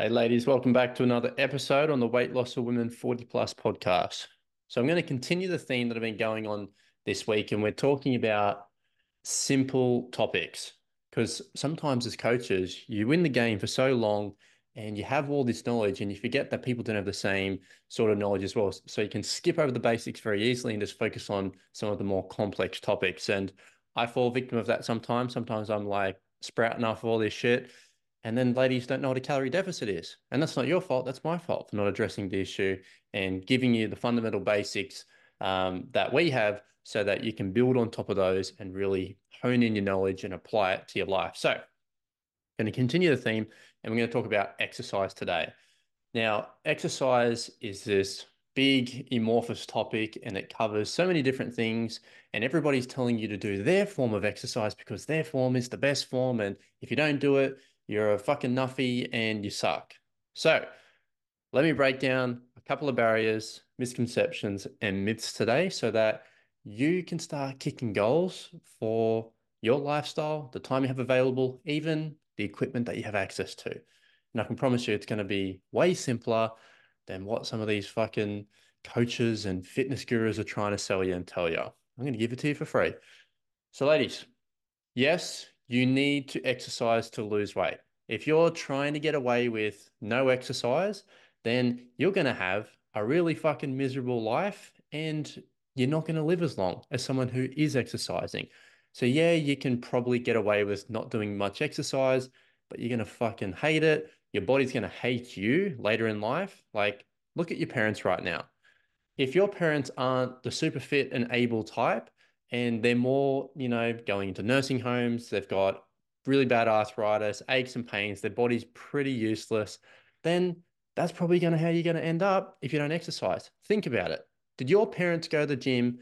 Hey, ladies, welcome back to another episode on the Weight Loss for Women 40 Plus podcast. So, I'm going to continue the theme that I've been going on this week, and we're talking about simple topics because sometimes as coaches, you win the game for so long and you have all this knowledge and you forget that people don't have the same sort of knowledge as well. So, you can skip over the basics very easily and just focus on some of the more complex topics. And I fall victim of that sometimes. Sometimes I'm like sprouting off all this shit and then ladies don't know what a calorie deficit is. And that's not your fault. That's my fault for not addressing the issue and giving you the fundamental basics um, that we have so that you can build on top of those and really hone in your knowledge and apply it to your life. So, going to continue the theme and we're going to talk about exercise today. Now, exercise is this big amorphous topic and it covers so many different things and everybody's telling you to do their form of exercise because their form is the best form and if you don't do it you're a fucking nuffy and you suck. So let me break down a couple of barriers, misconceptions, and myths today so that you can start kicking goals for your lifestyle, the time you have available, even the equipment that you have access to. And I can promise you it's going to be way simpler than what some of these fucking coaches and fitness gurus are trying to sell you and tell you. I'm going to give it to you for free. So, ladies, yes, you need to exercise to lose weight. If you're trying to get away with no exercise, then you're going to have a really fucking miserable life and you're not going to live as long as someone who is exercising. So, yeah, you can probably get away with not doing much exercise, but you're going to fucking hate it. Your body's going to hate you later in life. Like, look at your parents right now. If your parents aren't the super fit and able type, and they're more, you know, going into nursing homes. They've got really bad arthritis, aches and pains. Their body's pretty useless. Then that's probably going to how you're going to end up if you don't exercise. Think about it. Did your parents go to the gym?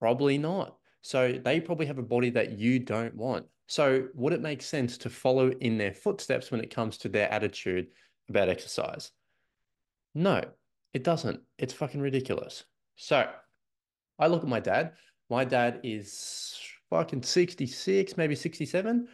Probably not. So they probably have a body that you don't want. So would it make sense to follow in their footsteps when it comes to their attitude about exercise? No, it doesn't. It's fucking ridiculous. So I look at my dad. My dad is fucking 66, maybe 67.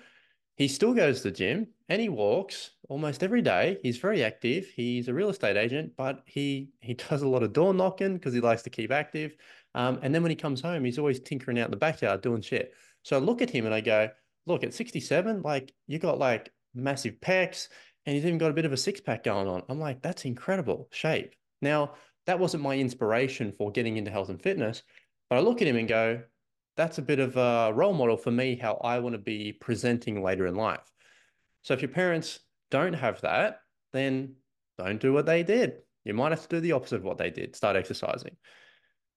He still goes to the gym and he walks almost every day. He's very active. He's a real estate agent, but he he does a lot of door knocking because he likes to keep active. Um, and then when he comes home, he's always tinkering out in the backyard doing shit. So I look at him and I go, look, at 67, like you got like massive pecs and he's even got a bit of a six pack going on. I'm like, that's incredible shape. Now, that wasn't my inspiration for getting into health and fitness, but I look at him and go, that's a bit of a role model for me how I want to be presenting later in life. So if your parents don't have that, then don't do what they did. You might have to do the opposite of what they did, start exercising.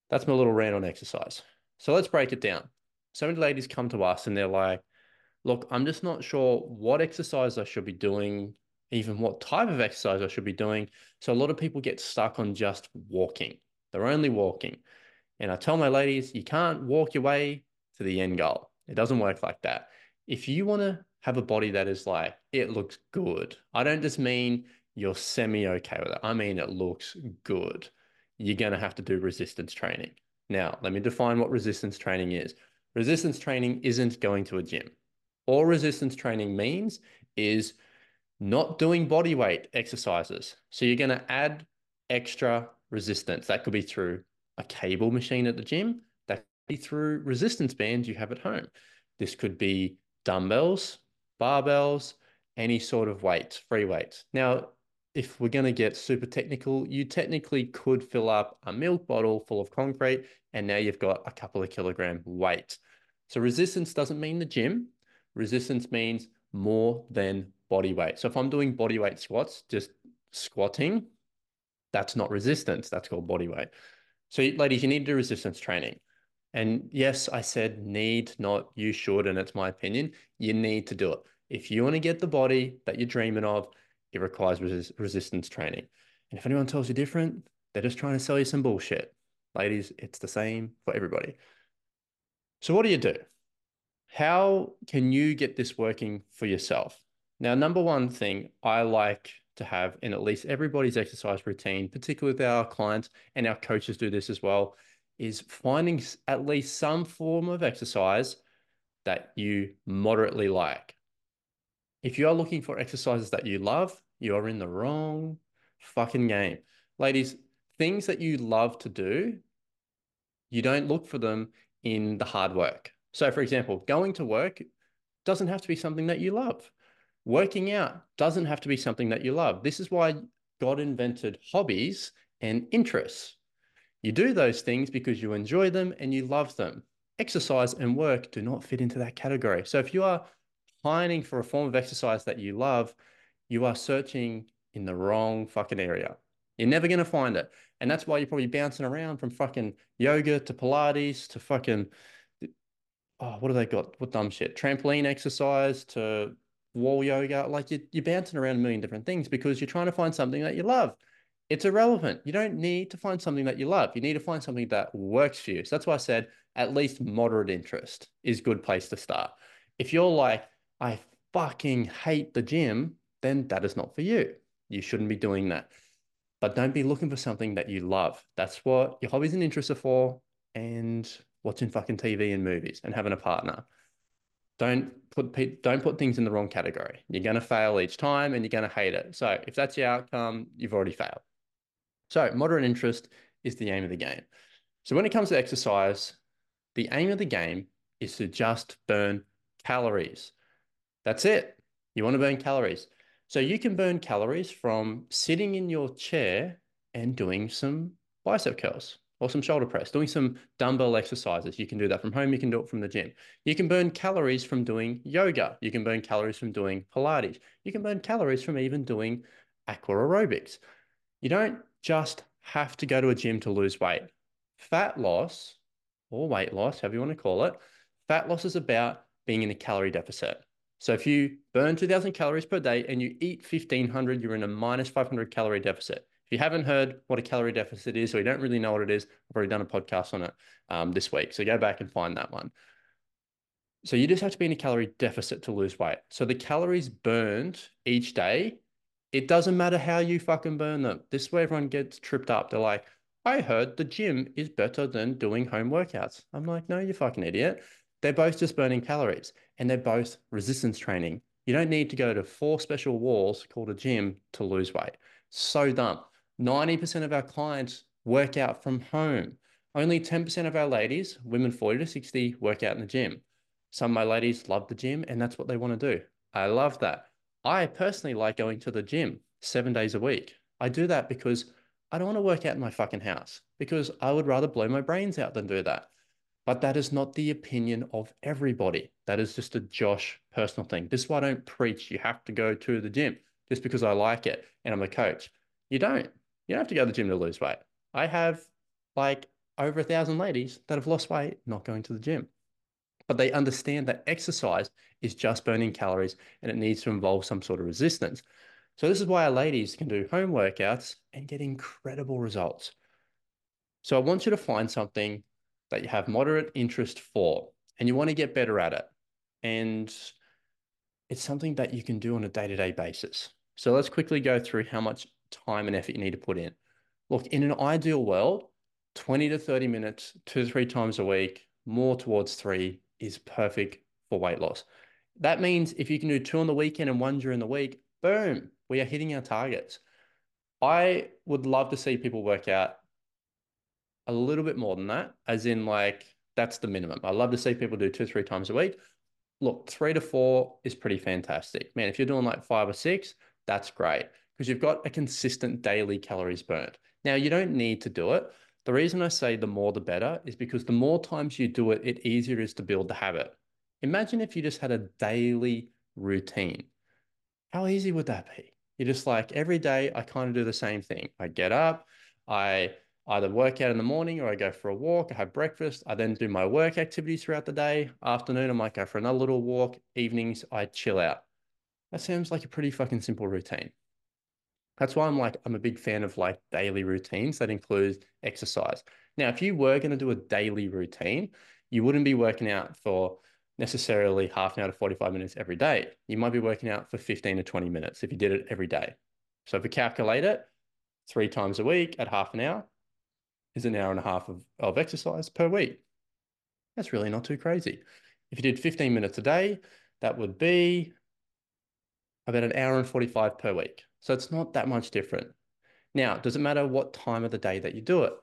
That's my little rant on exercise. So let's break it down. So many ladies come to us and they're like, look, I'm just not sure what exercise I should be doing, even what type of exercise I should be doing. So a lot of people get stuck on just walking. They're only walking. And I tell my ladies, you can't walk your way to the end goal. It doesn't work like that. If you want to have a body that is like, it looks good, I don't just mean you're semi okay with it. I mean, it looks good. You're going to have to do resistance training. Now, let me define what resistance training is. Resistance training isn't going to a gym. All resistance training means is not doing body weight exercises. So you're going to add extra resistance. That could be through a cable machine at the gym. That could be through resistance bands you have at home. This could be dumbbells, barbells, any sort of weights, free weights. Now, if we're going to get super technical, you technically could fill up a milk bottle full of concrete and now you've got a couple of kilogram weight. So resistance doesn't mean the gym. Resistance means more than body weight. So if I'm doing body weight squats, just squatting, that's not resistance. That's called body weight. So, ladies, you need to do resistance training. And yes, I said need, not you should. And it's my opinion. You need to do it. If you want to get the body that you're dreaming of, it requires res- resistance training. And if anyone tells you different, they're just trying to sell you some bullshit. Ladies, it's the same for everybody. So, what do you do? How can you get this working for yourself? Now, number one thing I like to have in at least everybody's exercise routine, particularly with our clients and our coaches do this as well, is finding at least some form of exercise that you moderately like. If you are looking for exercises that you love, you are in the wrong fucking game. Ladies, things that you love to do, you don't look for them in the hard work. So, for example, going to work doesn't have to be something that you love. Working out doesn't have to be something that you love. This is why God invented hobbies and interests. You do those things because you enjoy them and you love them. Exercise and work do not fit into that category. So if you are pining for a form of exercise that you love, you are searching in the wrong fucking area. You're never going to find it. And that's why you're probably bouncing around from fucking yoga to Pilates to fucking, oh, what do they got? What dumb shit? Trampoline exercise to wall yoga. Like you're, you're bouncing around a million different things because you're trying to find something that you love. It's irrelevant. You don't need to find something that you love. You need to find something that works for you. So that's why I said at least moderate interest is a good place to start. If you're like, I fucking hate the gym, then that is not for you. You shouldn't be doing that. But don't be looking for something that you love. That's what your hobbies and interests are for. And watching fucking TV and movies and having a partner. Don't put don't put things in the wrong category. You're going to fail each time and you're going to hate it. So if that's your outcome, you've already failed. So moderate interest is the aim of the game. So when it comes to exercise, the aim of the game is to just burn calories. That's it. You want to burn calories. So you can burn calories from sitting in your chair and doing some bicep curls or some shoulder press, doing some dumbbell exercises. You can do that from home. You can do it from the gym. You can burn calories from doing yoga. You can burn calories from doing Pilates. You can burn calories from even doing aqua aerobics. You don't just have to go to a gym to lose weight. Fat loss or weight loss, however you want to call it, fat loss is about being in a calorie deficit. So if you burn 2000 calories per day and you eat 1500, you're in a minus 500 calorie deficit. If you haven't heard what a calorie deficit is, or you don't really know what it is, I've already done a podcast on it um, this week. So go back and find that one. So you just have to be in a calorie deficit to lose weight. So the calories burned each day, it doesn't matter how you fucking burn them. This way everyone gets tripped up. They're like, I heard the gym is better than doing home workouts. I'm like, no, you fucking idiot. They're both just burning calories and they're both resistance training. You don't need to go to four special walls called a gym to lose weight. So dumb. 90% of our clients work out from home. Only 10% of our ladies, women 40 to 60, work out in the gym. Some of my ladies love the gym and that's what they want to do. I love that. I personally like going to the gym seven days a week. I do that because I don't want to work out in my fucking house because I would rather blow my brains out than do that. But that is not the opinion of everybody. That is just a Josh personal thing. This is why I don't preach you have to go to the gym just because I like it and I'm a coach. You don't. You don't have to go to the gym to lose weight. I have like over a thousand ladies that have lost weight not going to the gym. But they understand that exercise is just burning calories and it needs to involve some sort of resistance. So this is why our ladies can do home workouts and get incredible results. So I want you to find something that you have moderate interest for and you want to get better at it. And it's something that you can do on a day to day basis. So let's quickly go through how much time and effort you need to put in. Look, in an ideal world, 20 to 30 minutes, two to three times a week, more towards three is perfect for weight loss. That means if you can do two on the weekend and one during the week, boom, we are hitting our targets. I would love to see people work out a little bit more than that, as in like that's the minimum. I love to see people do two, three times a week. Look, three to four is pretty fantastic. Man, if you're doing like five or six, that's great because you've got a consistent daily calories burned. Now, you don't need to do it. The reason I say the more the better is because the more times you do it, it easier is to build the habit. Imagine if you just had a daily routine. How easy would that be? You're just like every day I kind of do the same thing. I get up, I either work out in the morning or I go for a walk, I have breakfast, I then do my work activities throughout the day. Afternoon, I might go for another little walk. Evenings, I chill out. That sounds like a pretty fucking simple routine. That's why I'm like, I'm a big fan of like daily routines that include exercise. Now, if you were going to do a daily routine, you wouldn't be working out for necessarily half an hour to 45 minutes every day. You might be working out for 15 to 20 minutes if you did it every day. So if we calculate it, three times a week at half an hour is an hour and a half of, of exercise per week. That's really not too crazy. If you did 15 minutes a day, that would be about an hour and 45 per week. So it's not that much different. Now, does it matter what time of the day that you do it?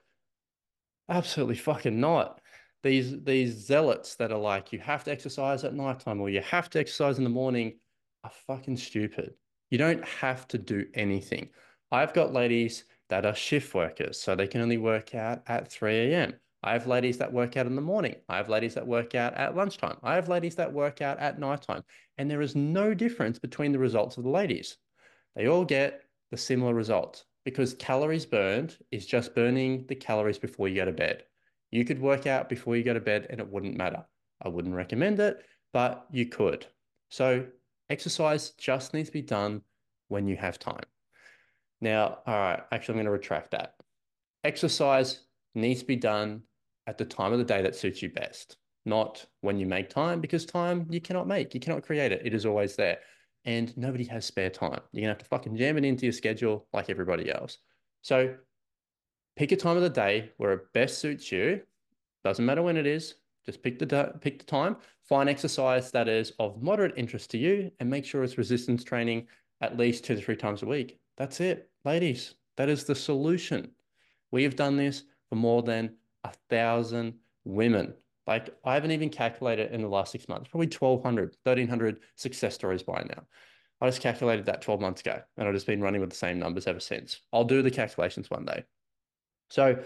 Absolutely fucking not. These these zealots that are like you have to exercise at nighttime or you have to exercise in the morning are fucking stupid. You don't have to do anything. I've got ladies that are shift workers, so they can only work out at 3 a.m. I have ladies that work out in the morning. I have ladies that work out at lunchtime. I have ladies that work out at nighttime. And there is no difference between the results of the ladies. They all get the similar results because calories burned is just burning the calories before you go to bed. You could work out before you go to bed and it wouldn't matter. I wouldn't recommend it, but you could. So exercise just needs to be done when you have time. Now, all right, actually, I'm going to retract that. Exercise needs to be done at the time of the day that suits you best, not when you make time, because time you cannot make, you cannot create it. It is always there. And nobody has spare time. You're going to have to fucking jam it into your schedule like everybody else. So pick a time of the day where it best suits you. Doesn't matter when it is. Just pick the pick the time. Find exercise that is of moderate interest to you, and make sure it's resistance training at least two to three times a week. That's it, ladies. That is the solution. We have done this for more than a thousand women. Like I haven't even calculated in the last six months, probably 1,200, 1,300 success stories by now. I just calculated that 12 months ago and I've just been running with the same numbers ever since. I'll do the calculations one day. So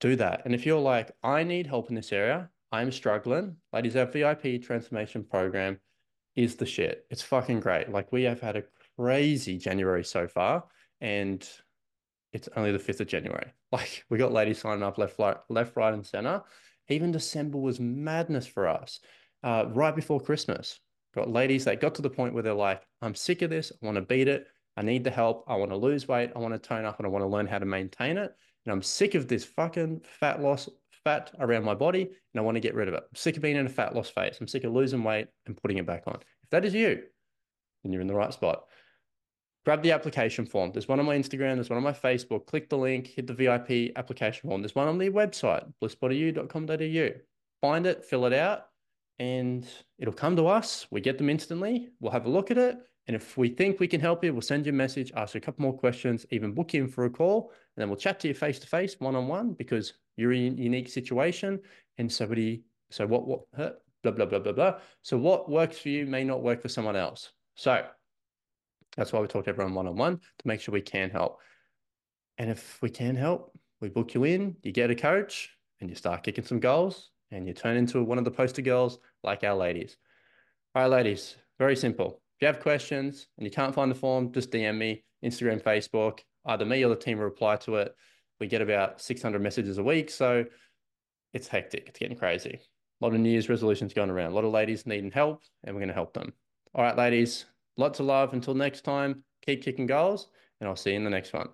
do that. And if you're like, I need help in this area, I'm struggling, ladies, our VIP transformation program is the shit. It's fucking great. Like we have had a crazy January so far. And it's only the 5th of January. Like we got ladies signing up left, right, left, right, and center. Even December was madness for us. Uh, right before Christmas, got ladies that got to the point where they're like, I'm sick of this. I want to beat it. I need the help. I want to lose weight. I want to tone up and I want to learn how to maintain it. And I'm sick of this fucking fat loss, fat around my body, and I want to get rid of it. I'm sick of being in a fat loss phase. I'm sick of losing weight and putting it back on. If that is you, then you're in the right spot grab the application form. There's one on my Instagram, there's one on my Facebook. Click the link, hit the VIP application form. There's one on the website, blissbodyou.com.au. Find it, fill it out, and it'll come to us. We get them instantly. We'll have a look at it. And if we think we can help you, we'll send you a message, ask you a couple more questions, even book in for a call, and then we'll chat to you face to face, one on one, because you're in a unique situation. And somebody, so what, what, blah, blah, blah, blah, blah. So what works for you may not work for someone else. So that's why we talk to everyone one on one to make sure we can help. And if we can help, we book you in, you get a coach, and you start kicking some goals, and you turn into one of the poster girls like our ladies. All right, ladies, very simple. If you have questions and you can't find the form, just DM me, Instagram, Facebook. Either me or the team will reply to it. We get about 600 messages a week. So it's hectic. It's getting crazy. A lot of New Year's resolutions going around. A lot of ladies needing help, and we're going to help them. All right, ladies, Lots of love. Until next time, keep kicking goals, and I'll see you in the next one.